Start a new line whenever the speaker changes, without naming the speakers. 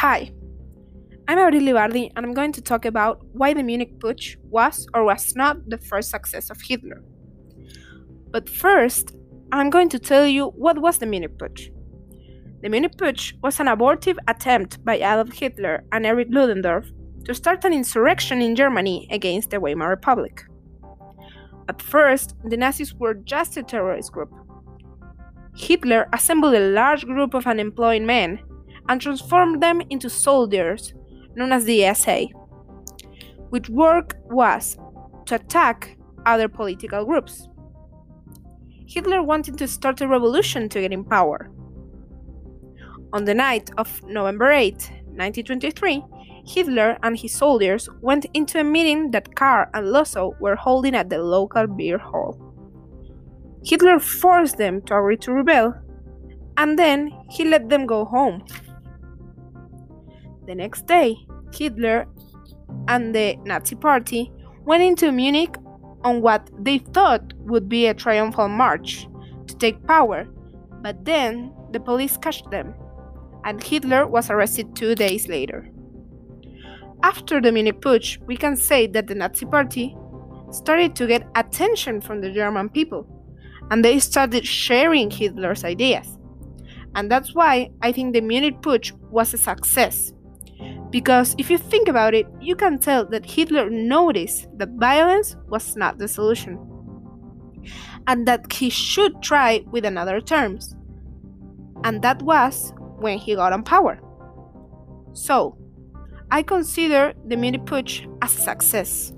Hi, I'm Abril Libardi, and I'm going to talk about why the Munich Putsch was or was not the first success of Hitler. But first, I'm going to tell you what was the Munich Putsch. The Munich Putsch was an abortive attempt by Adolf Hitler and Erich Ludendorff to start an insurrection in Germany against the Weimar Republic. At first, the Nazis were just a terrorist group. Hitler assembled a large group of unemployed men and transformed them into soldiers known as the SA, which work was to attack other political groups. Hitler wanted to start a revolution to get in power. On the night of November 8, 1923, Hitler and his soldiers went into a meeting that Kahr and Lossow were holding at the local beer hall. Hitler forced them to agree to rebel, and then he let them go home. The next day, Hitler and the Nazi Party went into Munich on what they thought would be a triumphal march to take power, but then the police catched them, and Hitler was arrested two days later. After the Munich Putsch, we can say that the Nazi Party started to get attention from the German people, and they started sharing Hitler's ideas. And that's why I think the Munich Putsch was a success. Because if you think about it, you can tell that Hitler noticed that violence was not the solution, and that he should try with another terms. And that was when he got on power. So, I consider the Munich Putsch a success.